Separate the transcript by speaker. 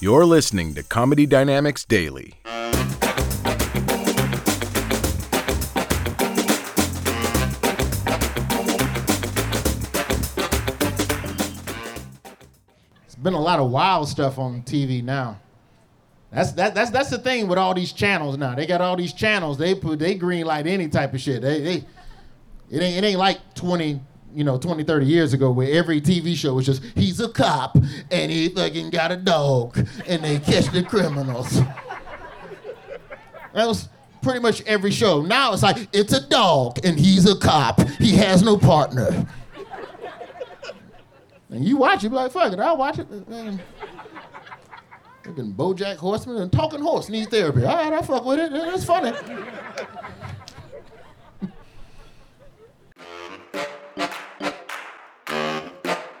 Speaker 1: You're listening to Comedy Dynamics Daily.
Speaker 2: It's been a lot of wild stuff on TV now. That's that, that's that's the thing with all these channels now. They got all these channels. They put they green light any type of shit. They, they it ain't it ain't like 20 you know 20 30 years ago where every TV show was just he's a cop and he fucking got a dog and they catch the criminals. That was pretty much every show. Now it's like it's a dog and he's a cop. He has no partner. And you watch it, be like, fuck it, I'll watch it. Man. Fucking Bojack Horseman and Talking Horse need therapy. All right, I fuck with it. It's funny.